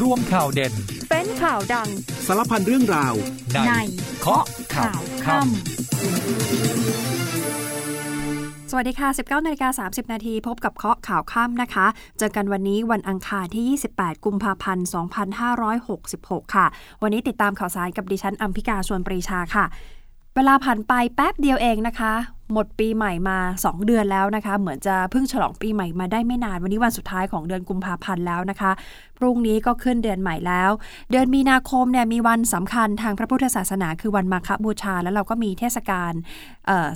รวมข่าวเด่น เป็นข่าวดัง สารพันเรื่องราวในในเคาะข่าวค่ำสวัสดีค่ะ 19นาฬิกา30 นาทีพบกับเคาะข่าวค่ำนะคะ เจอกันวันนี้วันอังคารที่ 28 กุมภาพันธ์ 2566 ค่ะ วันนี้ติดตามข่าวสารกับดิฉันอัมพิกาชวนปรีชาค่ะ เวลาผ่านไปแป๊บเดียวเองนะคะหมดปีใหม่มา 2 เดือนแล้วนะคะ เหมือนจะเพิ่งฉลองปีใหม่มาได้ไม่นาน วันนี้วันสุดท้ายของเดือนกุมภาพันธ์แล้วนะคะ พรุ่งนี้ก็ขึ้นเดือนใหม่แล้ว เดือนมีนาคมเนี่ยมีวันสำคัญทางพระพุทธศาสนา คือวันมาฆบูชา แล้วเราก็มีเทศกาล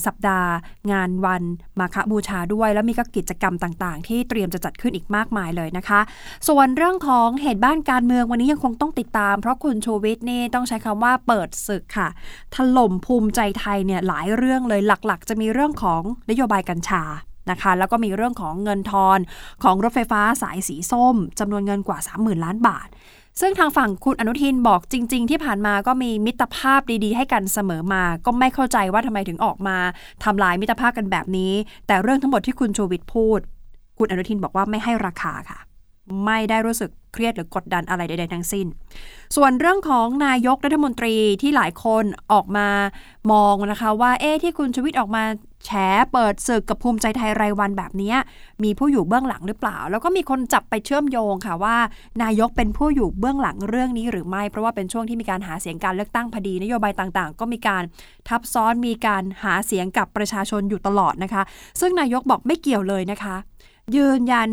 สัปดาห์ งานวันมาฆบูชาด้วย แล้วมีก็กิจกรรมต่างๆ ที่เตรียมจะจัดขึ้นอีกมากมายเลยนะคะ ส่วนเรื่องของเหตุบ้านการเมืองวันนี้ยังคงต้องติดตาม เพราะคุณชูวิทย์นี่ต้องใช้คำว่าเปิดศึกค่ะถล่มภูมิใจไทยเนี่ยหลายเรื่องเลยหลักๆจะมีเรื่องของนโยบายกัญชานะคะแล้วก็มีเรื่องของเงินทอนของรถไฟฟ้าสายสีส้มจำนวนเงินกว่า 30,000 ล้านบาท ซึ่งทางฝั่งคุณอนุทินบอกจริง ๆ ที่ผ่านมาก็มีมิตรภาพดีๆ ให้กันเสมอมา ก็ไม่เข้าใจว่าทำไมถึงออกมาทำลายมิตรภาพกันแบบนี้ แต่เรื่องทั้งหมดที่คุณชูวิทย์พูด คุณอนุทินบอกว่าไม่ให้ราคาค่ะ ไม่ได้รู้สึก เครียดหรือกดดันอะไรใดๆทั้งสิ้น ส่วนเรื่องของนายกรัฐมนตรีที่หลายคนออกมามองนะคะว่าเอ๊ที่คุณชวิทย์ออกมาแฉเปิดศึกกับภูมิใจไทยรายวันแบบนี้ มีผู้อยู่เบื้องหลังหรือเปล่า แล้วก็มีคนจับไปเชื่อมโยงค่ะว่า นายกเป็นผู้อยู่เบื้องหลังเรื่องนี้หรือไม่ เพราะว่าเป็นช่วงที่มีการหาเสียงการเลือกตั้งพอดี นโยบายต่างๆ ก็มีการทับซ้อนมีการหาเสียงกับประชาชนอยู่ตลอดนะคะ ซึ่งนายกบอกไม่เกี่ยวเลยนะคะ ยืนยัน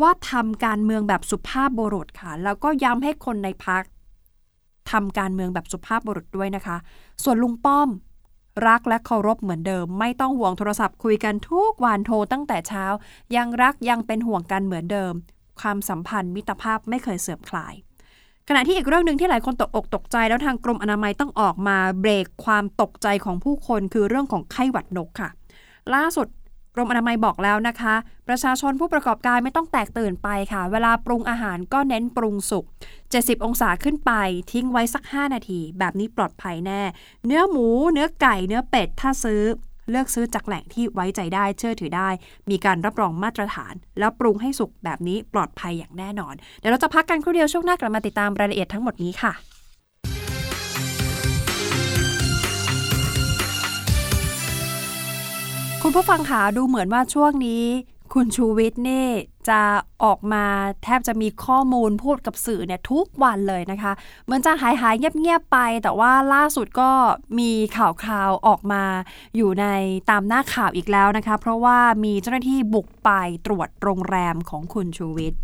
ว่าทำการเมืองแบบสุภาพบุรุษค่ะ แล้วก็ย้ำให้คนในพักทำการเมืองแบบสุภาพบุรุษด้วยนะคะ ส่วนลุงป้อม รักและเคารพเหมือนเดิม ไม่ต้องห่วงโทรศัพท์คุยกันทุกวันโทรตั้งแต่เช้า ยังรักยังเป็นห่วงกันเหมือนเดิม ความสัมพันธ์มิตรภาพไม่เคยเสื่อมคลาย ขณะที่อีกเรื่องหนึ่งที่หลายคนตกอกตกใจแล้วทางกรมอนามัยต้องออกมาเบรกความตกใจของผู้คนคือเรื่องของไข้หวัดนกค่ะ ล่าสุด กรมอนามัยบอกแล้วนะคะ ประชาชนผู้ประกอบการไม่ต้องแตกตื่นไปค่ะ เวลาปรุงอาหารก็เน้นปรุงสุก 70 องศาขึ้นไป ทิ้งไว้สัก 5 นาที แบบนี้ปลอดภัยแน่ เนื้อหมู เนื้อไก่ เนื้อเป็ด ถ้าซื้อ เลือกซื้อจากแหล่งที่ไว้ใจได้ เชื่อถือได้ มีการรับรองมาตรฐาน แล้วปรุงให้สุกแบบนี้ปลอดภัยอย่างแน่นอน เดี๋ยวเราจะพักกันครู่เดียวช่วงหน้ากลับมาติดตามรายละเอียดทั้งหมดนี้ค่ะ คุณผู้ฟังคะดูเหมือนว่าช่วงนี้ คุณชูวิทย์นี่ จะออกมาแทบจะมีข้อมูลพูดกับสื่อเนี่ยทุกวันเลยนะคะเหมือนจะหายหายๆเงียบๆไป แต่ว่าล่าสุดก็มีข่าวคราวออกมาอยู่ในตามหน้าข่าวอีกแล้วนะคะ เพราะว่ามีเจ้าหน้าที่บุกไปตรวจโรงแรมของคุณชูวิทย์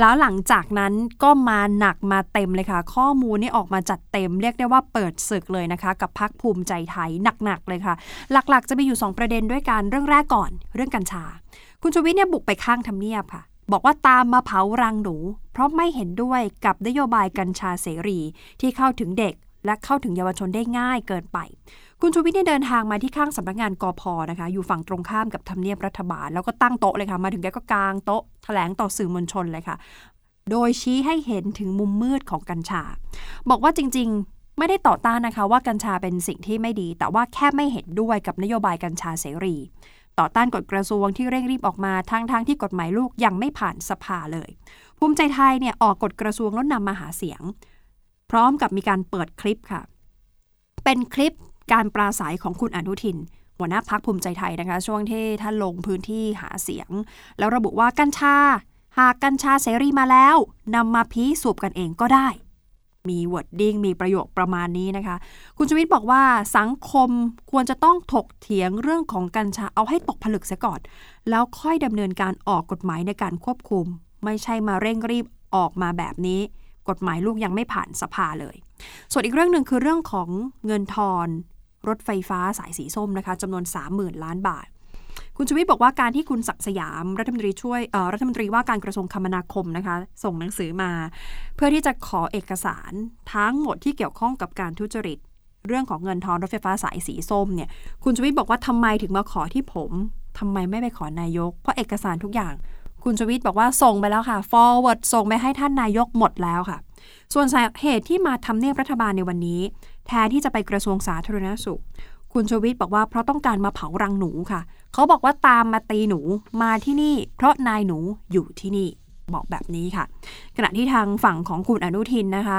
แล้วหลังจากนั้นก็มาหนักมาเต็มเลยค่ะ ข้อมูลนี่ออกมาจัดเต็ม เรียกได้ว่าเปิดศึกเลยนะคะ กับพักภูมิใจไทยหนักๆเลยค่ะ หลักๆ จะมีอยู่ 2 ประเด็นด้วยกันเรื่องแรกก่อน เรื่องกัญชา คุณชูวิทย์เนี่ยบุกไปข้างทำเนียบค่ะ บอกว่าตามมาเผารังหนู เพราะไม่เห็นด้วยกับนโยบายกัญชาเสรีที่เข้าถึงเด็กและเข้าถึงเยาวชนได้ง่ายเกินไป คุณชูวิทย์เนี่ยเดินทางมาที่ข้างสำนักงานกพนะคะ อยู่ฝั่งตรงข้ามกับทำเนียบรัฐบาล แล้วก็ตั้งโต๊ะเลยค่ะ มาถึงแกก็กางโต๊ะแถลงต่อสื่อมวลชนเลยค่ะ โดยชี้ให้เห็นถึงมุมมืดของกัญชา บอกว่าจริงๆ ไม่ได้ต่อต้านนะคะว่ากัญชาเป็นสิ่งที่ไม่ดี แต่ว่าแค่ไม่เห็นด้วยกับนโยบายกัญชาเสรี ต่อต้านกฎกระทรวงที่เร่งรีบออกมาทั้งทางๆที่กฎหมายลูกยังไม่ผ่านสภาเลย ภูมิใจไทยเนี่ยออกกฎกระทรวงแล้วนำมาหาเสียง พร้อมกับมีการเปิดคลิปค่ะ เป็นคลิปการปราศัยของคุณอนุทิน หัวหน้าพักภูมิใจไทยนะคะ ช่วงที่ท่านลงพื้นที่หาเสียง แล้วระบุว่ากัญชา หากกัญชาเสรีมาแล้วนำมาพิสูจน์กันเองก็ได้ มีวอร์ดดิ้งมีประโยคประมาณนี้นะคะ คุณชวิตบอกว่าสังคมควรจะต้องถกเถียงเรื่องของกัญชาเอาให้ตกผลึกเสียก่อน แล้วค่อยดำเนินการออกกฎหมายในการควบคุม ไม่ใช่มาเร่งรีบออกมาแบบนี้ กฎหมายลูกยังไม่ผ่านสภาเลย ส่วนอีกเรื่องหนึ่งคือเรื่องของเงินทอน รถไฟฟ้าสายสีส้มนะคะจำนวน 30,000 ล้านบาท คุณชูวิทย์บอกว่าการที่คุณศักสยามรัฐมนตรีช่วยรัฐมนตรีว่าการกระทรวงคมนาคมนะคะ ส่งหนังสือมา เพื่อที่จะขอเอกสารทั้งหมดที่เกี่ยวข้องกับการทุจริต เรื่องของเงินทอนรถไฟฟ้าสายสีส้มเนี่ยคุณชูวิทย์บอกว่าทำไมถึงมาขอที่ผมทำไมไม่ไปขอนายก เพราะเอกสารทุกอย่าง คุณชูวิทย์บอกว่าส่งไปแล้วค่ะ forward ส่งไปให้ท่านนายกหมดแล้วค่ะ ส่วนสาเหตุที่มาทำเนียบรัฐบาลในวันนี้ แทนที่จะไปกระทรวงสาธารณสุข คุณชวิทย์บอกว่าเพราะต้องการมาเผารังหนูค่ะ เขาบอกว่าตามมาตีหนูมาที่นี่ เพราะนายหนูอยู่ที่นี่บอกแบบนี้ค่ะ ขณะที่ทางฝั่งของคุณอนุทินนะคะ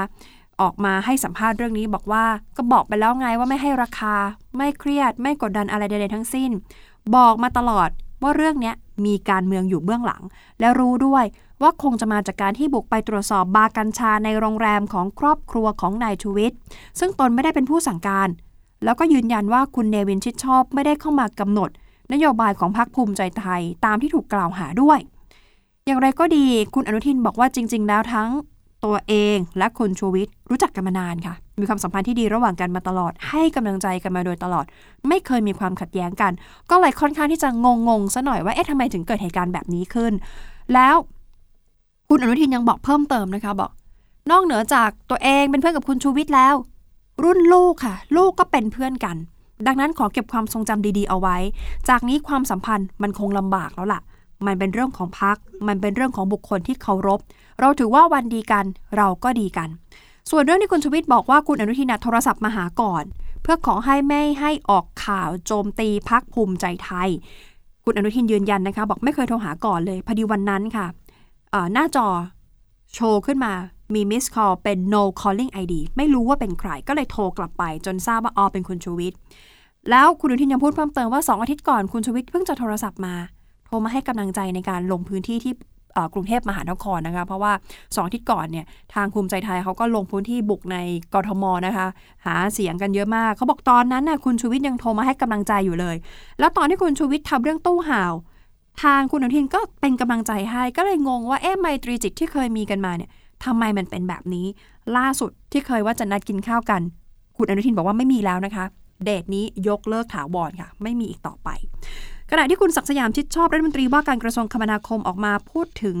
ออกมาให้สัมภาษณ์เรื่องนี้บอกว่าก็บอกไปแล้วไงว่าไม่ให้ราคา ไม่เครียด ไม่กดดันอะไรใดๆทั้งสิ้น บอกมาตลอดว่าเรื่องนี้มีการเมืองอยู่เบื้องหลัง และรู้ด้วยว่าคงจะมาจากการที่บุกไปตรวจสอบบาร์กัญชาในโรงแรมของครอบครัวของนายชูวิทย์ซึ่งตนไม่ได้เป็นผู้สั่งการ แล้วก็ยืนยันว่าคุณเนวินชิดชอบไม่ได้เข้ามากำหนด นโยบายของพรรคภูมิใจไทยตามที่ถูกกล่าวหาด้วย อย่างไรก็ดีคุณอนุทินบอกว่าจริง ๆ แล้วทั้งตัวเองและคุณชูวิทย์รู้จักกันมานานค่ะ มีความสัมพันธ์ที่ดีระหว่างกันมาตลอด ให้กำลังใจกันมาโดยตลอด ไม่เคยมีความขัดแย้งกัน ก็เลยค่อนข้างที่จะงงๆซะหน่อยว่า เอ๊ะทำไมถึงเกิดเหตุการณ์แบบนี้ขึ้น แล้วคุณอนุทินยังบอกเพิ่มเติมนะคะบอก นอกเหนือจากตัวเองเป็นเพื่อนกับคุณชูวิทย์แล้ว รุ่นลูกค่ะ ลูกก็เป็นเพื่อนกัน ดังนั้นขอเก็บความทรงจำดีๆเอาไว้ จากนี้ความสัมพันธ์มันคงลำบากแล้วล่ะ มันเป็นเรื่องของพัก มันเป็นเรื่องของบุคคลที่เคารพ เราถือว่าวันดีกันเราก็ดีกัน ส่วนเรื่องที่คุณชวิทย์บอกว่าคุณอนุทินโทรศัพท์มาหาก่อน เพื่อขอให้ไม่ให้ออกข่าวโจมตีพักภูมิใจไทย คุณอนุทินยืนยันนะคะ บอกไม่เคยโทรหาก่อนเลยพอดีวันนั้นค่ะหน้าจอโชว์ขึ้นมา มี missed call เป็น no caller ID ไม่รู้ว่าเป็นใครก็เลยโทรกลับไป จนทราบว่าอ๋อเป็นคุณชูวิทย์แล้วคุณอนุทินยังพูดเพิ่มเติมว่า 2 อาทิตย์ก่อนคุณชูวิทย์เพิ่งจะโทรศัพท์มา โทรมาให้กำลังใจในการลงพื้นที่ที่กรุงเทพมหานครนะคะ เพราะว่า2อาทิตย์ก่อนเนี่ยทางภูมิใจไทยเขาก็ลงพื้นที่บุกในกทมนะคะ หาเสียงกันเยอะมากเขาบอกตอนนั้นน่ะคุณชูวิทย์ยังโทรมาให้กำลังใจอยู่เลย แล้วตอนที่คุณชูวิทย์ทำเรื่องตู้ห่าว ทางคุณอนุทินก็เป็นกำลังใจให้ก็เลยงงว่าเอ๊ะไมตรีจิตที่เคยมีกันมาเนี่ย ทำไมมันเป็นแบบนี้ ล่าสุดที่เคยว่าจะนัดกินข้าวกัน คุณอนุทินบอกว่าไม่มีแล้วนะคะ เดทนี้ยกเลิกถาวรค่ะ ไม่มีอีกต่อไปขณะที่คุณศักสยามชิดชอบรัฐมนตรีว่าการกระทรวงคมนาคมออกมาพูดถึง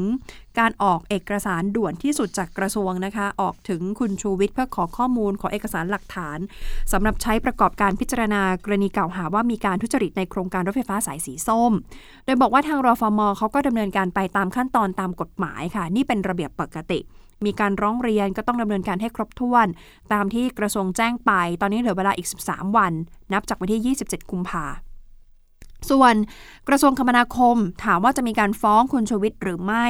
การออกเอกสารด่วนที่สุดจากกระทรวงนะคะ ออกถึงคุณชูวิทย์เพื่อขอข้อมูลขอเอกสารหลักฐานสำหรับใช้ประกอบการพิจารณากรณีกล่าวหาว่ามีการทุจริตในโครงการรถไฟฟ้าสายสีส้ม โดยบอกว่าทางรฟมเขาก็ดำเนินการไปตามขั้นตอนตามกฎหมายค่ะ นี่เป็นระเบียบปกติ มีการร้องเรียนก็ต้องดำเนินการให้ครบถ้วน ตามที่กระทรวงแจ้งไป ตอนนี้เหลือเวลาอีก 13 วัน นับจากวันที่ 27 กุมภาส่วนกระทรวงคมนาคมถามว่าจะมีการฟ้องคุณชวิตหรือไม่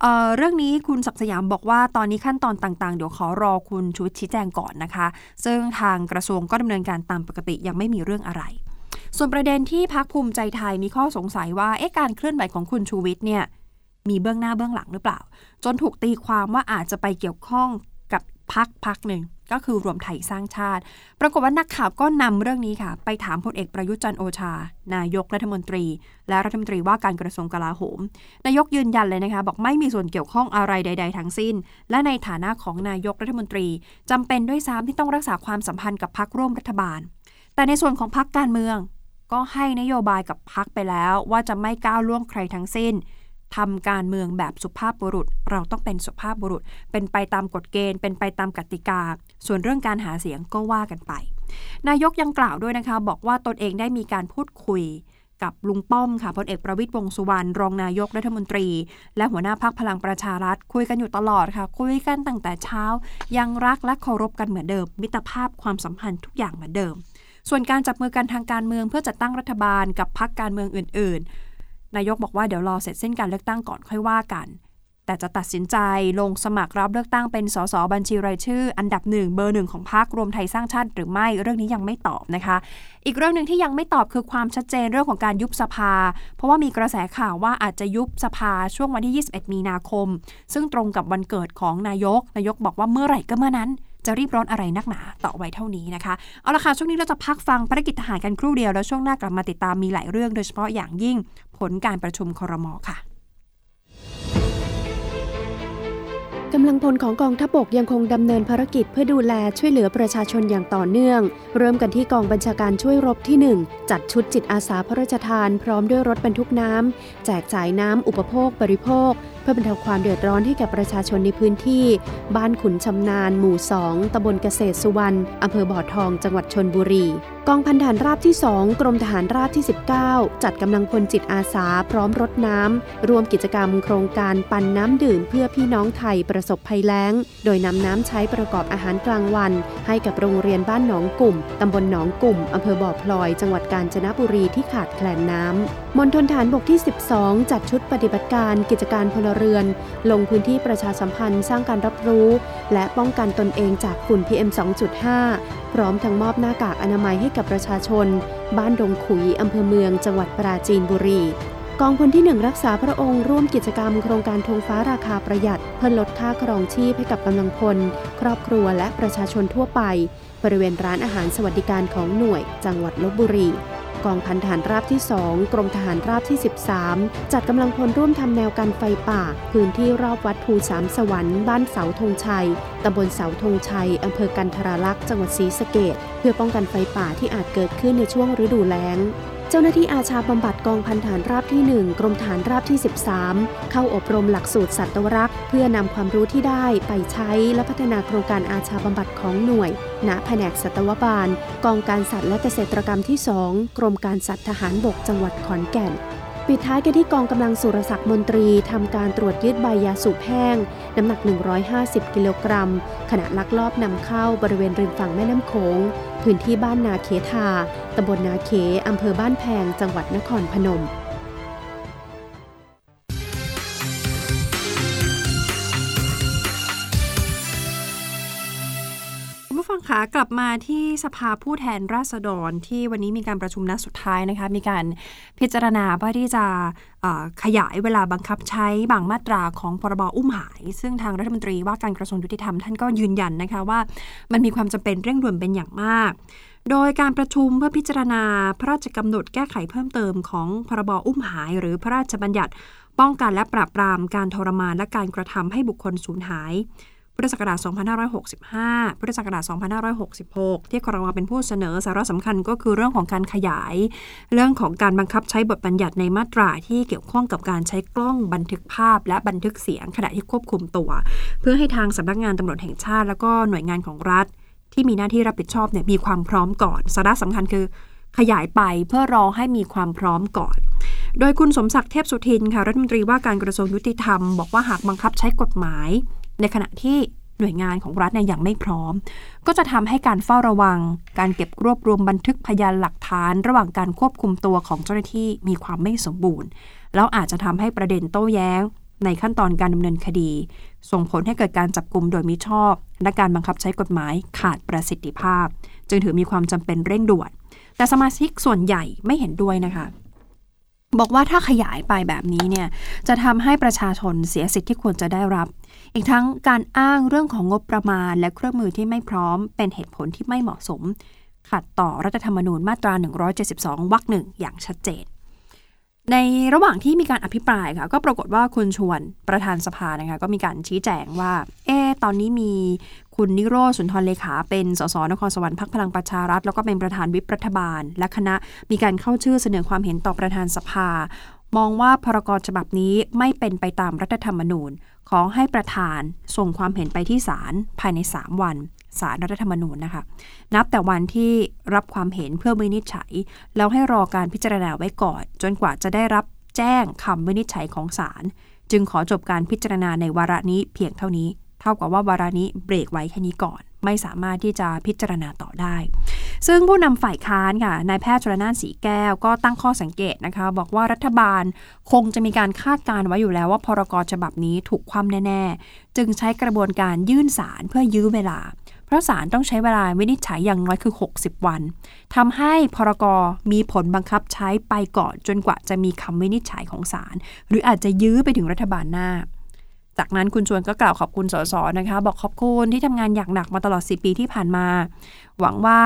เเรื่องนี้คุณศักสยามบอกว่าตอนนี้ขั้นตอนต่าง ๆ เดี๋ยวขอรอคุณชวิตชี้แจงก่อนนะคะ ซึ่งทางกระทรวงก็ดำเนินการตามปกติยังไม่มีเรื่องอะไร ส่วนประเด็นที่พักภูมิใจไทยมีข้อสงสัยว่าเอ๊ะการเคลื่อนไหวของคุณชูวิทย์เนี่ย มีเบื้องหน้าเบื้องหลังหรือเปล่า จนถูกตีความว่าอาจจะไปเกี่ยวข้องกับพักพักหนึ่งก็คือรวมไทยสร้างชาติ ปรากฏว่านักข่าวก็นำเรื่องนี้ค่ะ ไปถามพลเอกประยุทธ์จันโอชา นายกรัฐมนตรี และรัฐมนตรีว่าการกระทรวงกลาโหม นายกยืนยันเลยนะคะ บอกไม่มีส่วนเกี่ยวข้องอะไรใด ๆ ทั้งสิ้น และในฐานะของนายกรัฐมนตรีจำเป็นด้วยซ้ำที่ต้องรักษาความสัมพันธ์กับพักร่วมรัฐบาล แต่ในส่วนของพักการเมือง ก็ให้นโยบายกับพักไปแล้ว ว่าจะไม่ก้าวล่วงใครทั้งสิ้น ทำการเมืองแบบสุภาพบุรุษ เราต้องเป็นสุภาพบุรุษ เป็นไปตามกฎเกณฑ์ เป็นไปตามกติกา ส่วนเรื่องการหาเสียงก็ว่ากันไป นายกยังกล่าวด้วยนะคะ บอกว่าตนเองได้มีการพูดคุยกับลุงป้อมค่ะพลเอกประวิตยวงสุวรรณรองนายกรัฐมนตรี และหัวหน้าพักพลังประชารัฐ คุยกันอยู่ตลอดค่ะ คุยกันตั้งแต่เช้า ยังรักและเคารพกันเหมือนเดิม มิตรภาพความสัมพันธ์ทุกอย่างเหมือนเดิม ส่วนการจับมือกันทางการเมืองเพื่อจัดตั้งรัฐบาลกับพักการเมืองอื่น นายกบอกว่าเดี๋ยวรอเสร็จเส้นการเลือกตั้งก่อนค่อยว่ากัน แต่จะตัดสินใจลงสมัครรับเลือกตั้งเป็นสสบัญชีรายชื่อ อันดับหนึ่งเบอร์หนึ่งของพรรครวมไทยสร้างชาติหรือไม่เรื่องนี้ยังไม่ตอบนะคะ อีกเรื่องหนึ่งที่ยังไม่ตอบคือความชัดเจนเรื่องของการยุบสภา เพราะว่ามีกระแสข่าวว่าอาจจะยุบสภาช่วงวันที่ 21 มีนาคม ซึ่งตรงกับวันเกิดของนายก นายกบอกว่าเมื่อไหร่ก็เมื่อนั้นจะรีบร้อนอะไรนักหนาต่อไว้เท่านี้นะคะ เอาละค่ะ ช่วงนี้เราจะพักฟังภารกิจทหารกันครู่เดียว แล้วช่วงหน้ากลับมาติดตามมีหลายเรื่องโดยเฉพาะอย่างยิ่ง ผลการประชุมครมค่ะกำลังพลของกองทัพบกยังคงดำเนินภารกิจเพื่อดูแลช่วยเหลือประชาชนอย่างต่อเนื่อง เริ่มกันที่กองบัญชาการช่วยรบที่ 1 จัดชุดจิตอาสาพระราชทาน พร้อมด้วยรถบรรทุกน้ำ แจกจ่ายน้ำอุปโภคบริโภค พื่อบรรเทาความเดือดร้อนให้กับประชาชนในพื้นที่ บ้านขุนชำนาญ หมู่ 2ตำบลเกษตรสุวรรณอำเภอบ่อทอง จังหวัดชนบุรี กองพันฐานราบที่ 2 กรมทหารราบที่ 19 จัดกำลังพลจิตอาสา พร้อมรถน้ำรวมกิจกรรมโครงการปันน้ำดื่มเพื่อพี่น้องไทยประสบภัยแล้ง โดยนำน้ำใช้ประกอบอาหารกลางวัน ให้กับโรงเรียนบ้านหนองกลุ่มตำบลหนองกลุ่มอำเภอบ่อพลอย จังหวัดกาญจนบุรีที่ขาดแคลนน้ำ มณฑลฐานบกที่ 12 จัดชุดปฏิบัติการกิจการพลเรือน ลงพื้นที่ประชาสัมพันธ์สร้างการรับรู้ และป้องกันตนเองจากฝุ่น PM 2.5 พร้อมทั้งมอบหน้ากากอนามัยให้กับประชาชน บ้านดงขุยอำเภอเมือง จังหวัดปราจีนบุรี กองพลที่ 1 รักษาพระองค์ร่วมกิจกรรมโครงการทงฟ้าราคาประหยัด เพื่อลดค่าครองชีพให้กับกำลังพล ครอบครัวและประชาชนทั่วไป บริเวณร้านอาหารสวัสดิการของหน่วย จังหวัดลบบุรี กองพันฐานราบที่ 2 กรมทหารราบที่ 13 จัดกำลังพลร่วมทำแนวกันไฟป่า พื้นที่รอบวัดภูสามสวรรค์บ้านเสาธงชัยตำบลเสาธงชัยอำเภอกันทราลักษณ์จังหวัดศรีสะเกดเพื่อป้องกันไฟป่าที่อาจเกิดขึ้นในช่วงฤดูแล้ง เจ้าหน้าที่อาชาบำบัดกองพันฐานราบที่ 1 กรมฐานราบที่ 13 เข้าอบรมหลักสูตรสัตวรักษ์ เพื่อนำความรู้ที่ได้ไปใช้และพัฒนาโครงการอาชาบำบัดของหน่วย ณ แผนกสัตวบาล กองการสัตว์และเกษตรกรรมที่ 2 กรมการสัตว์ทหารบกจังหวัดขอนแก่น ปิดท้ายกันที่กองกำลังสุรศักดิ์มนตรีทำการตรวจยึดใบยาสูบแห้ง น้ำหนัก 150 กิโลกรัม ขณะลักลอบนำเข้าบริเวณริมฝั่งแม่น้ำโขง พื้นที่บ้านนาเขทาตำบลนาเขอำเภอบ้านแพง จังหวัดนครพนม กลับมาที่สภาผู้แทนราษฎรที่วันนี้มีการประชุมนัดสุดท้ายนะคะ มีการพิจารณาเพื่อที่จะขยายเวลาบังคับใช้บางมาตราของพรบอุ้มหาย ซึ่งทางรัฐมนตรีว่าการกระทรวงยุติธรรมท่านก็ยืนยันนะคะว่ามันมีความจำเป็นเร่งด่วนเป็นอย่างมาก โดยการประชุมเพื่อพิจารณาพระราชกำหนดแก้ไขเพิ่มเติมของพรบอุ้มหาย หรือพระราชบัญญัติ ป้องกันและปราบปรามการทรมานและการกระทำให้บุคคลสูญหาย พุทธศักราช 2565 พุทธศักราช 2566 ที่ครมเป็นผู้เสนอสาระสำคัญก็คือเรื่องของการขยาย เรื่องของการบังคับใช้บทบัญญัติในมาตราที่เกี่ยวข้องกับการใช้กล้องบันทึกภาพ และบันทึกเสียงขณะที่ควบคุมตัว เพื่อให้ทางสำนักงานตำรวจแห่งชาติ แล้วก็หน่วยงานของรัฐ ที่มีหน้าที่รับผิดชอบเนี่ยมีความพร้อมก่อน สาระสำคัญคือขยายไปเพื่อรอให้มีความพร้อมก่อน โดยคุณสมศักดิ์เทพสุทินค่ะรัฐมนตรีว่าการกระทรวงยุติธรรมบอกว่าหากบังคับใช้กฎหมาย ในขณะที่หน่วยงานของรัฐเนี่ยยังไม่พร้อม ก็จะทำให้การเฝ้าระวัง การเก็บรวบรวมบันทึกพยานหลักฐาน ระหว่างการควบคุมตัวของเจ้าหน้าที่มีความไม่สมบูรณ์ แล้วอาจจะทำให้ประเด็นโต้แย้ง ในขั้นตอนการดำเนินคดี ส่งผลให้เกิดการจับกลุ่มโดยมิชอบ และการบังคับใช้กฎหมายขาดประสิทธิภาพ จึงถือมีความจำเป็นเร่งด่วน แต่สมาชิกส่วนใหญ่ไม่เห็นด้วยนะคะ บอกว่าถ้าขยายไปแบบนี้เนี่ยจะทำให้ประชาชนเสียสิทธิ์ที่ควรจะได้รับ อีกทั้งการอ้างเรื่องของงบประมาณ และเครื่องมือที่ไม่พร้อม เป็นเหตุผลที่ไม่เหมาะสม ขัดต่อรัฐธรรมนูญมาตรา 172 วรรคหนึ่งอย่างชัดเจน ในระหว่างที่มีการอภิปรายค่ะก็ปรากฏว่าคุณชวนประธานสภานะคะก็มีการชี้แจงว่า เอ๊ตอนนี้มี คุณนิโรสุนทรเลขาเป็นสสนครสวรรค์พักพลังประชารัฐ แล้วก็เป็นประธานวิปรัฐบาล และคณะมีการเข้าชื่อเสนอความเห็นต่อประธานสภา มองว่าพรกฉบับนี้ไม่เป็นไปตามรัฐธรรมนูญ ขอให้ประธานส่งความเห็นไปที่ศาลภายใน 3 วันศาลรัฐธรรมนูญนะคะ นับแต่วันที่รับความเห็นเพื่อวินิจฉัย แล้วให้รอการพิจารณาไว้ก่อน จนกว่าจะได้รับแจ้งคำวินิจฉัยของศาลจึงขอจบการพิจารณาในวาระนี้เพียงเท่านี้ ท่ากับว่าวาระนี้เบรกไว้แค่นี้ก่อน ไม่สามารถที่จะพิจารณาต่อได้ ซึ่งผู้นำฝ่ายค้านค่ะนายแพทย์ชลนานสีแก้วก็ตั้งข้อสังเกตนะคะ บอกว่ารัฐบาลคงจะมีการคาดการณ์ไว้อยู่แล้วว่าพรกฉบับนี้ถูกคว่ำแน่ ๆ จึงใช้กระบวนการยื่นสารเพื่อยื้อเวลา เพราะศาลต้องใช้เวลาวินิจฉัยอย่างน้อยคือ 60 วันทำให้พรกมีผลบังคับใช้ไปก่อนจนกว่าจะมีคำวินิจฉัยของศาลหรืออาจจะยื้อไปถึงรัฐบาลหน้า จากนั้นคุณชวนก็กล่าวขอบคุณสสนะคะ บอกขอบคุณที่ทำงานอย่างหนักมาตลอด4ปีที่ผ่านมา หวังว่า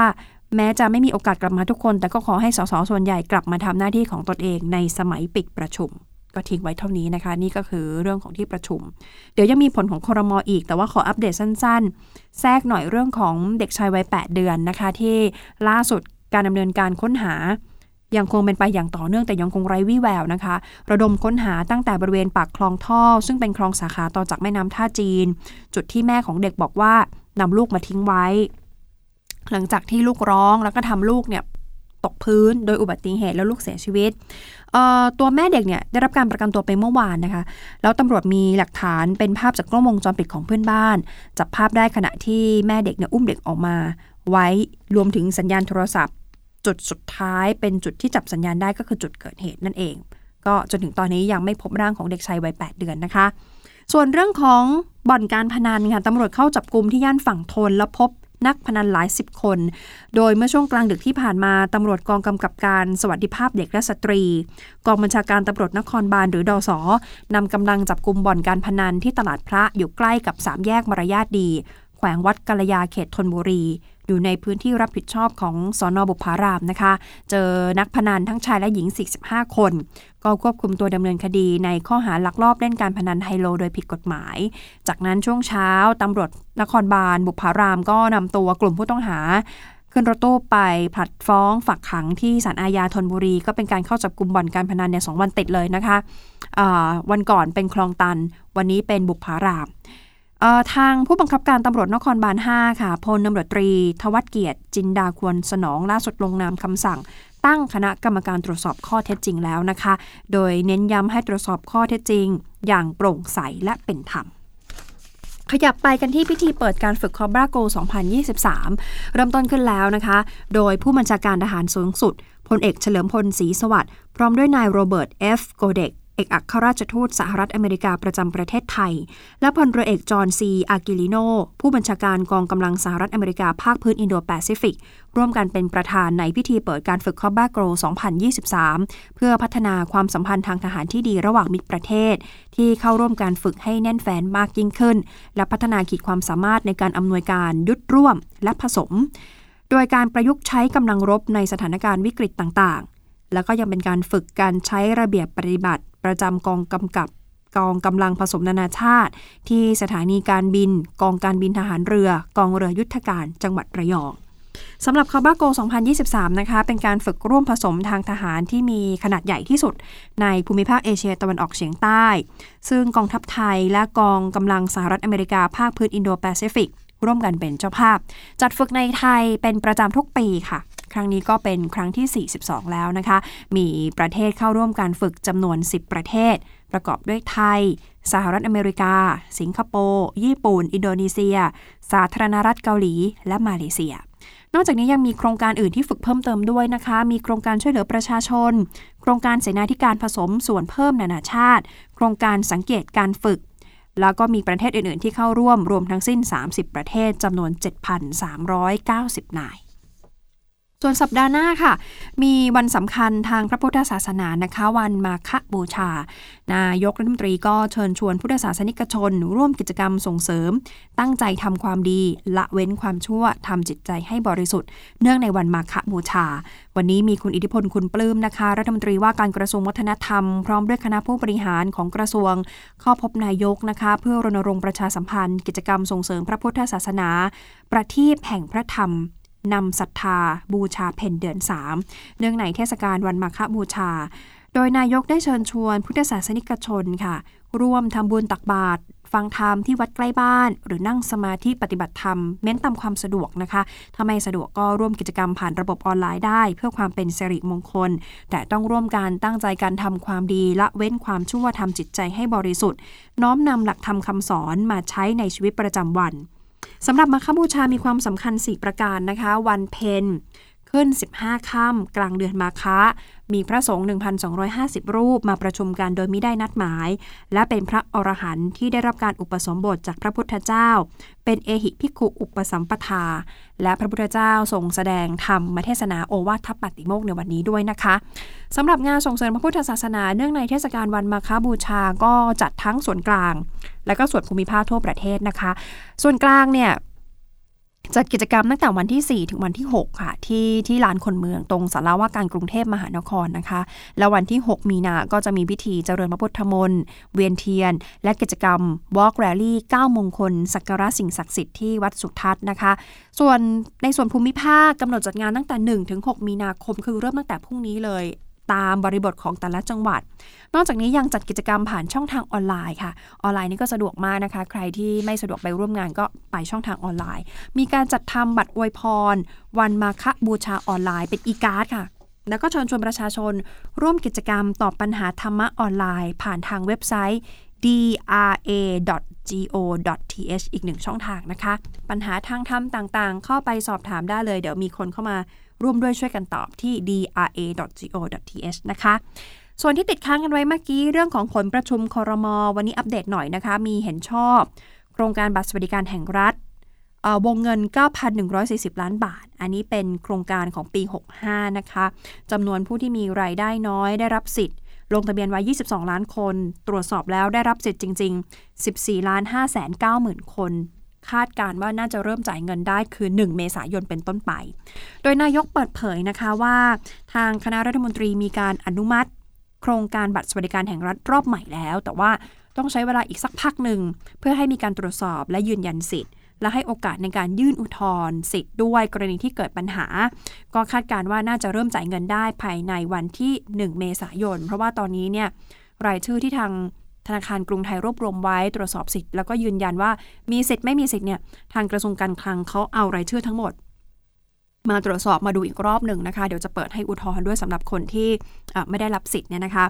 แม้จะไม่มีโอกาสกลับมาทุกคน แต่ก็ขอให้สสส่วนใหญ่กลับมาทำหน้าที่ของตนเองในสมัยปิดประชุม ก็ทิ้งไว้เท่านี้นะคะ นี่ก็คือเรื่องของที่ประชุม เดี๋ยวยังมีผลของคอรมออีก แต่ว่าขออัปเดตสั้น ๆ แทรกหน่อยเรื่องของเด็กชายวัย8เดือนนะคะ ที่ล่าสุดการดำเนินการค้นหา ยังคงเป็นไปอย่างต่อเนื่องแต่ยังคงไร้วี่แววนะคะ ระดมค้นหาตั้งแต่บริเวณปากคลองท่อ ซึ่งเป็นคลองสาขาต่อจากแม่น้ำท่าจีน จุดที่แม่ของเด็กบอกว่านำลูกมาทิ้งไว้ หลังจากที่ลูกร้องแล้วก็ทำลูกเนี่ยตกพื้นโดยอุบัติเหตุแล้วลูกเสียชีวิต ตัวแม่เด็กเนี่ยได้รับการประกันตัวไปเมื่อวานนะคะ แล้วตำรวจมีหลักฐานเป็นภาพจากกล้องวงจรปิดของเพื่อนบ้าน จับภาพได้ขณะที่แม่เด็กเนี่ยอุ้มเด็กออกมา ไว้รวมถึงสัญญาณโทรศัพท์ จุดสุดท้ายเป็นจุดที่จับสัญญาณได้ก็คือจุดเกิดเหตุนั่นเอง ก็จนถึงตอนนี้ยังไม่พบร่างของเด็กชายวัย 8 เดือนนะคะ ส่วนเรื่องของบ่อนการพนันค่ะตำรวจเข้าจับกลุ่มที่ย่านฝั่งทนแล้วพบนักพนันหลายสิบคน โดยเมื่อช่วงกลางดึกที่ผ่านมาตำรวจกองกำกับการสวัสดิภาพเด็กและสตรี กองบัญชาการตำรวจนครบาลหรือดอสอนำกำลังจับกลุ่มบ่อนการพนันที่ตลาดพระอยู่ใกล้กับสามแยกมารยาทดี แขวงวัดกัลยาเขตธนบุรี อยู่ในพื้นที่รับผิดชอบของสน.บุปผารามนะคะ เจอนักพนันทั้งชายและหญิง 45 คน ก็ควบคุมตัวดำเนินคดีในข้อหาลักลอบเล่นการพนันไฮโลโดยผิดกฎหมาย จากนั้นช่วงเช้าตำรวจนครบาลบุพารามก็นำตัวกลุ่มผู้ต้องหาขึ้นรถตู้ไปผลัดฟ้องฝักขังที่ศาลอาญาธนบุรี ก็เป็นการเข้าจับกลุ่มบ่อนการพนันในสองวันติดเลยนะคะะวันก่อนเป็นคลองตัน วันนี้เป็นบุพาราม ทางผู้บังคับการตำรวจนครบาล 5 ค่ะพลตำรวจตรี ทวัตเกียรติ จินดาควรสนองล่าสุดลงนามคำสั่ง ตั้งคณะกรรมการตรวจสอบข้อเท็จจริงแล้วนะคะ โดยเน้นย้ำให้ตรวจสอบข้อเท็จจริง อย่างโปร่งใสและเป็นธรรมขยับไปกันที่พิธีเปิดการฝึก Cobra Gold 2023 เริ่มต้นขึ้นแล้วนะคะ โดยผู้บัญชาการทหารสูงสุดพลเอกเฉลิมพลศรีสวัสดิ์พร้อมด้วยนายโรเบิร์ต เอฟ โกเด็ก เอกอัครราชทูตสหรัฐอเมริกาประจำประเทศไทย และพลเรือเอกจอห์นซีอากิลิโน ผู้บัญชาการกองกำลังสหรัฐอเมริกาภาคพื้นอินโดแปซิฟิก ร่วมกันเป็นประธานในพิธีเปิดการฝึก Cobra Gold 2023 เพื่อพัฒนาความสัมพันธ์ทางทหารที่ดีระหว่างมิตรประเทศ ที่เข้าร่วมการฝึกให้แน่นแฟนมากยิ่งขึ้น และพัฒนาขีดความสามารถในการอำนวยการยุดร่วมและผสม โดยการประยุกต์ใช้กำลังรบในสถานการณ์วิกฤตต่างๆ แล้วก็ยังเป็นการฝึกการใช้ระเบียบปฏิบัติ ประจำกองกำกับกองกำลังผสมนานาชาติ ที่สถานีการบิน กองการบินทหารเรือ กองเรือยุทธการจังหวัดระยองสำหรับ Cobra Gold 2023 นะคะ เป็นการฝึกร่วมผสมทางทหารที่มีขนาดใหญ่ที่สุด ในภูมิภาคเอเชียตะวันออกเฉียงใต้ ซึ่งกองทัพไทยและกองกำลังสหรัฐอเมริกาภาคพื้นอินโดแปซิฟิกร่วมกันเป็นเจ้าภาพ จัดฝึกในไทยเป็นประจำทุกปีค่ะ ครั้งนี้ก็เป็นครั้งที่ 42 แล้วนะคะ มีประเทศเข้าร่วมการฝึกจำนวน 10 ประเทศ ประกอบด้วยไทย สหรัฐอเมริกา สิงคโปร์ ญี่ปุ่น อินโดนีเซีย สาธารณรัฐเกาหลี และมาเลเซียนอกจากนี้ยังมีโครงการอื่นที่ฝึกเพิ่มเติมด้วยนะคะ มีโครงการช่วยเหลือประชาชน โครงการเสนาธิการผสมส่วนเพิ่มนานาชาติ โครงการสังเกตการฝึก แล้วก็มีประเทศอื่น ๆ ที่เข้าร่วมรวมทั้งสิ้น 30 ประเทศจำนวน 7,390 นาย ส่วนสัปดาห์หน้าค่ะ มีวันสำคัญทางพระพุทธศาสนานะคะ วันมาฆบูชา นายกรัฐมนตรีก็เชิญชวนพุทธศาสนิกชน ร่วมกิจกรรมส่งเสริม ตั้งใจทำความดี ละเว้นความชั่วทำจิตใจให้บริสุทธิ์ เนื่องในวันมาฆบูชา วันนี้มีคุณอิทธิพลคุณปลื้มนะคะ รัฐมนตรีว่าการกระทรวงวัฒนธรรม พร้อมด้วยคณะผู้บริหารของกระทรวงเข้าพบนายกนะคะ เพื่อรณรงค์ประชาสัมพันธ์ กิจกรรมส่งเสริมพระพุทธศาสนา ประทีปแห่งพระธรรม นำศรัทธาบูชาเพนเดือน 3 เนื่องในเทศกาลวันมาฆบูชา โดยนายกได้เชิญชวนพุทธศาสนิกชนค่ะ ร่วมทำบุญตักบาตรฟังธรรมที่วัดใกล้บ้าน หรือนั่งสมาธิปฏิบัติธรรมเม้นตามความสะดวกนะคะถ้าไม่สะดวกก็ร่วมกิจกรรมผ่านระบบออนไลน์ได้ เพื่อความเป็นสิริมงคล แต่ต้องร่วมการตั้งใจการทำความดีละเว้นความชั่วทำจิตใจให้บริสุทธิ์ น้อมนำหลักธรรมคำสอนมาใช้ในชีวิตประจำวัน สำหรับมาคบูชามีความสำคัญ 4 ประการนะคะ วันเพน ขึ้น 15 ค่ำกลางเดือนมาคะ มีพระสงฆ์ 1,250 รูปมาประชุมกันโดยไม่ได้นัดหมาย และเป็นพระอรหันต์ที่ได้รับการอุปสมบทจากพระพุทธเจ้า เป็นเอหิพิกุอุปสัมปทา และพระพุทธเจ้าทรงแสดงธรรมมาเทศนาโอวาทปฏิโมกในวันนี้ด้วยนะคะสำหรับงานส่งเสริมพระพุทธศาสนาเนื่องในเทศกาลวันมาคบูชาก็จัดทั้งส่วนกลาง และก็ส่วนภูมิภาคทั่วประเทศนะคะ ส่วนกลางเนี่ย จัดกิจกรรมตั้งแต่วันที่ 4 ถึงวันที่ 6 ค่ะ ที่ที่ลานคนเมืองตรงสาราว่าการกรุงเทพมหานครนะคะ แล้ววันที่ 6 มีนาก็จะมีพิธีเจริญพระพุทธมนต์เวียนเทียน และกิจกรรม Walk Rally 9มงคล สักการะสิ่งศักดิ์สิทธิ์ที่วัดสุทัศน์นะคะ ส่วนในส่วนภูมิภาคกำหนดจัดงานตั้งแต่ 1 ถึง 6 มีนาคม คือเริ่มตั้งแต่พรุ่งนี้เลย ตามบริบทของแต่ละจังหวัด นอกจากนี้ยังจัดกิจกรรมผ่านช่องทางออนไลน์ค่ะ ออนไลน์นี่ก็สะดวกมากนะคะ ใครที่ไม่สะดวกไปร่วมงานก็ไปช่องทางออนไลน์ มีการจัดทำบัตรอวยพร วันมาฆบูชาออนไลน์เป็นอีการ์ดค่ะแล้วก็เชิญชวนประชาชน ร่วมกิจกรรมตอบปัญหาธรรมะออนไลน์ ผ่านทางเว็บไซต์ dra.go.th อีกหนึ่งช่องทางนะคะ ปัญหาทางธรรมต่างๆ เข้าไปสอบถามได้เลย เดี๋ยวมีคนเข้ามาร่วมด้วยช่วยกันตอบที่ dra.go.th นะคะ ส่วนที่ติดค้างกันไว้เมื่อกี้ เรื่องของผลประชุมคอรมอวันนี้อัปเดตหน่อยนะคะ มีเห็นชอบ โครงการบัตรสวัสดิการแห่งรัฐเอ่อวงเงิน 9,140 ล้านบาท อันนี้เป็นโครงการของปี 65 นะคะจำนวนผู้ที่มีรายได้น้อยได้รับสิทธิ์ ลงทะเบียนไว้ 22 ล้านคน ตรวจสอบแล้วได้รับสิทธิ์จริง ๆ 14ล้าน5แสน9หมื่นคน คาดการณ์ว่าน่าจะเริ่มจ่ายเงินได้คือ 1 เมษายนเป็นต้นไป โดยนายกเปิดเผยนะคะว่า ทางคณะรัฐมนตรีมีการอนุมัติ โครงการบัตรสวัสดิการแห่งรัฐรอบใหม่แล้ว แต่ว่าต้องใช้เวลาอีกสักพักหนึ่งเพื่อให้มีการตรวจสอบและยืนยันสิทธิ์ และให้โอกาสในการยื่นอุทธรณ์สิทธิ์ด้วยกรณีที่เกิดปัญหา ก็คาดการณ์ว่าน่าจะเริ่มจ่ายเงินได้ภายในวันที่ 1 เมษายน เพราะว่าตอนนี้เนี่ยรายชื่อที่ทางธนาคารกรุงไทยรวบรวมไว้ตรวจสอบสิทธิ์แล้วก็ยืนยันว่ามีสิทธิ์ไม่มีสิทธิ์เนี่ยทางกระทรวงการคลังเขาเอารายชื่อทั้งหมด มาตรวจสอบมาดูอีกรอบหนึ่งนะคะ เดี๋ยวจะเปิดให้อุทธรณ์ด้วยสำหรับคนที่ไม่ได้รับสิทธิ์เนี่ยนะคะ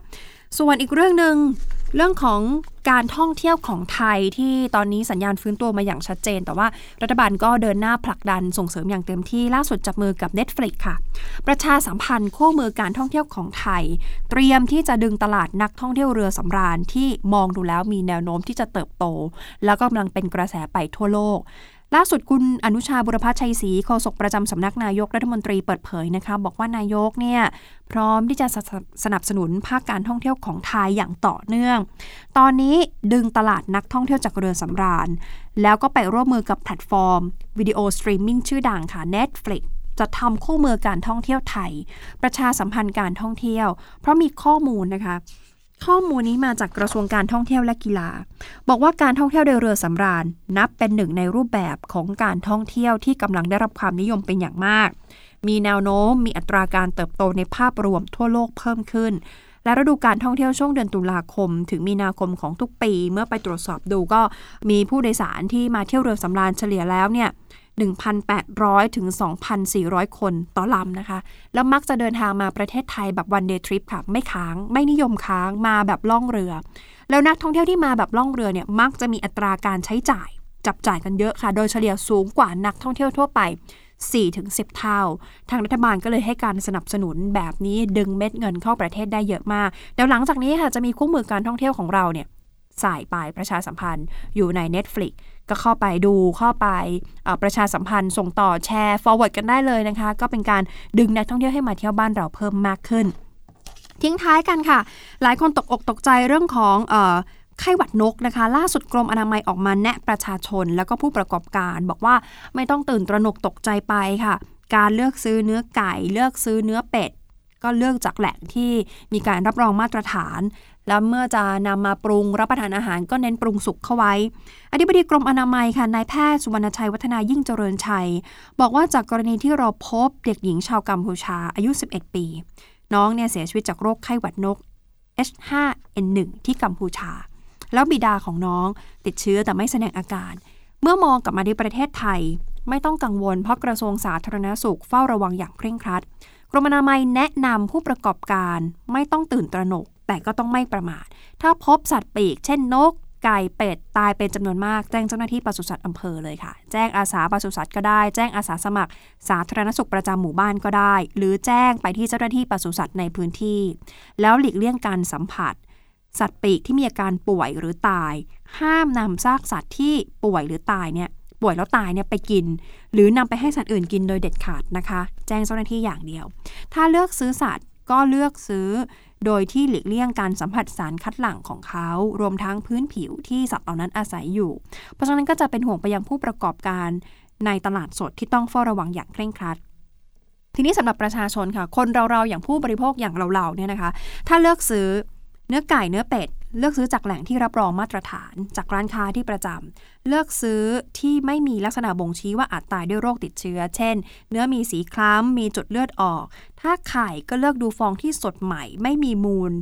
ส่วนอีกเรื่องหนึ่งเรื่องของการท่องเที่ยวของไทยที่ตอนนี้สัญญาณฟื้นตัวมาอย่างชัดเจน แต่ว่ารัฐบาลก็เดินหน้าผลักดันส่งเสริมอย่างเต็มที่ล่าสุดจับมือกับ Netflix ค่ะ ประชาสัมพันธ์คู่มือการท่องเที่ยวของไทย เตรียมที่จะดึงตลาดนักท่องเที่ยวเรือสำราญที่มองดูแล้วมีแนวโน้มที่จะเติบโต แล้วก็กำลังเป็นกระแสไปทั่วโลก ล่าสุดคุณอนุชาบุรพชชัยศรีโฆษกประจำสำนักนายกรัฐมนตรีเปิดเผยนะคะบอกว่านายกเนี่ยพร้อมที่จะสนับสนุนภาคการท่องเที่ยวของไทยอย่างต่อเนื่อง ตอนนี้ดึงตลาดนักท่องเที่ยวจากเรือสำราญ แล้วก็ไปร่วมมือกับแพลตฟอร์ม วิดีโอสตรีมมิ่งชื่อดังค่ะ Netflix จะทำคู่มือการท่องเที่ยวไทย ประชาสัมพันธ์การท่องเที่ยว เพราะมีข้อมูลนะคะ ข้อมูลนี้มาจากกระทรวงการท่องเที่ยวและกีฬา บอกว่าการท่องเที่ยวโดยเรือสำราญ นับเป็นหนึ่งในรูปแบบของการท่องเที่ยวที่กำลังได้รับความนิยมเป็นอย่างมาก มีแนวโน้มมีอัตราการเติบโตในภาพรวมทั่วโลกเพิ่มขึ้น และฤดูการท่องเที่ยวช่วงเดือนตุลาคม ถึงมีนาคมของทุกปี เมื่อไปตรวจสอบดูก็มีผู้โดยสารที่มาเที่ยวเรือสำราญเฉลี่ยแล้วเนี่ย 1,800 ถึง 2,400 คนต่อลำนะคะ แล้วมักจะเดินทางมาประเทศไทยแบบวันเดย์ทริปค่ะ ไม่ค้าง ไม่นิยมค้างมาแบบล่องเรือ แล้วนักท่องเที่ยวที่มาแบบล่องเรือเนี่ยมักจะมีอัตราการใช้จ่าย จับจ่ายกันเยอะค่ะ โดยเฉลี่ยสูงกว่านักท่องเที่ยวทั่วไป4-10 เท่า ทางรัฐบาลก็เลยให้การสนับสนุนแบบนี้ดึงเม็ดเงินเข้าประเทศได้เยอะมาก เดี๋ยวหลังจากนี้ค่ะจะมีคู่มือการท่องเที่ยวของเราเนี่ยสายไปประชาสัมพันธ์อยู่ใน Netflix ก็เข้าไปดูเข้าไปประชาสัมพันธ์ส่งต่อแชร์ forward กันได้เลยนะคะ ก็เป็นการดึงนักท่องเที่ยวให้มาเที่ยวบ้านเราเพิ่มมากขึ้น ทิ้งท้ายกันค่ะ หลายคนตกอกตกใจเรื่องของอไข้หวัดนกนะคะ ล่าสุดกรมอนามัยออกมาแนะประชาชนแล้วก็ผู้ประกอบการ บอกว่าไม่ต้องตื่นตระหนกตกใจไปค่ะ การเลือกซื้อเนื้อไก่ เลือกซื้อเนื้อเป็ดก็เลือกจากแหล่งที่มีการรับรองมาตรฐาน แล้วเมื่อจะนำมาปรุงรับประทานอาหารก็เน้นปรุงสุกเข้าไว้ อธิบดีกรมอนามัยค่ะนายแพทย์สุวรรณชัยวัฒนายิ่งเจริญชัย บอกว่าจากกรณีที่เราพบเด็กหญิงชาวกัมพูชาอายุ 11 ปี น้องเนี่ยเสียชีวิตจากโรคไข้หวัดนก H5N1 ที่กัมพูชา แล้วบิดาของน้องติดเชื้อแต่ไม่แสดงอาการ เมื่อมองกลับมาที่ประเทศไทย ไม่ต้องกังวลเพราะกระทรวงสาธารณสุขเฝ้าระวังอย่างเคร่งครัดกรมอนามัยแนะนำผู้ประกอบการไม่ต้องตื่นตระหนก แต่ก็ต้องไม่ประมาท ถ้าพบสัตว์ปีก เช่นนก ไก่เป็ด ตายเป็นจำนวนมาก แจ้งเจ้าหน้าที่ปศุสัตว์อำเภอเลยค่ะ แจ้งอาสาปศุสัตว์ก็ได้ แจ้งอาสาสมัคร สาธารณสุขประจำหมู่บ้านก็ได้ หรือแจ้งไปที่เจ้าหน้าที่ปศุสัตว์ในพื้นที่ แล้วหลีกเลี่ยงการสัมผัส สัตว์ปีกที่มีอาการป่วยหรือตาย ห้ามนำซากสัตว์ที่ป่วยหรือตายเนี่ยป่วยแล้วตายเนี่ยไปกิน หรือนำไปให้สัตว์อื่นกินโดยเด็ดขาดนะคะ แจ้งเจ้าหน้าที่อย่างเดียว ถ้าเลือกซื้อสัตว์ก็เลือกซื้อ โดยที่หลีกเลี่ยงการสัมผัสสารคัดหลั่งของเขา รวมทั้งพื้นผิวที่สัตว์เหล่านั้นอาศัยอยู่ เพราะฉะนั้นก็จะเป็นห่วงไปยังผู้ประกอบการในตลาดสดที่ต้องเฝ้าระวังอย่างเคร่งครัดทีนี้สำหรับประชาชนค่ะ คนเราๆอย่างผู้บริโภคอย่างเราๆเนี่ยนะคะ ถ้าเลือกซื้อ เนื้อไก่เนื้อเป็ด เลือกซื้อจากแหล่งที่รับรองมาตรฐาน จากร้านค้าที่ประจำเลือกซื้อที่ไม่มีลักษณะบ่งชี้ว่าอาจตายด้วยโรคติดเชื้อ เช่น เนื้อมีสีคล้ำมีจุดเลือดออก ถ้าไข่ก็เลือกดูฟองที่สดใหม่ ไม่มีมูล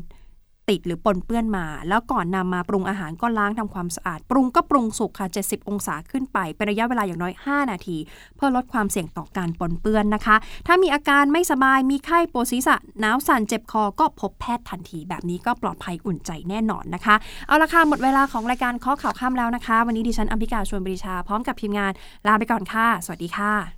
ติดหรือปนเปื้อนมา แล้วก่อนนำมาปรุงอาหารก็ล้างทำความสะอาด ปรุงก็ปรุงสุกค่ะ 70 องศาขึ้นไป เป็นระยะเวลาอย่างน้อย 5 นาที เพื่อลดความเสี่ยงต่อการปนเปื้อนนะคะ ถ้ามีอาการไม่สบายมีไข้ปวดศีรษะหนาวสั่นเจ็บคอก็พบแพทย์ทันที แบบนี้ก็ปลอดภัยอุ่นใจแน่นอนนะคะ เอาละค่ะหมดเวลาของรายการข้อข่าวข้ามแล้วนะคะ วันนี้ดิฉันอัมพิกาชวนบริชาพร้อมกับทีมงานลาไปก่อนค่ะ สวัสดีค่ะ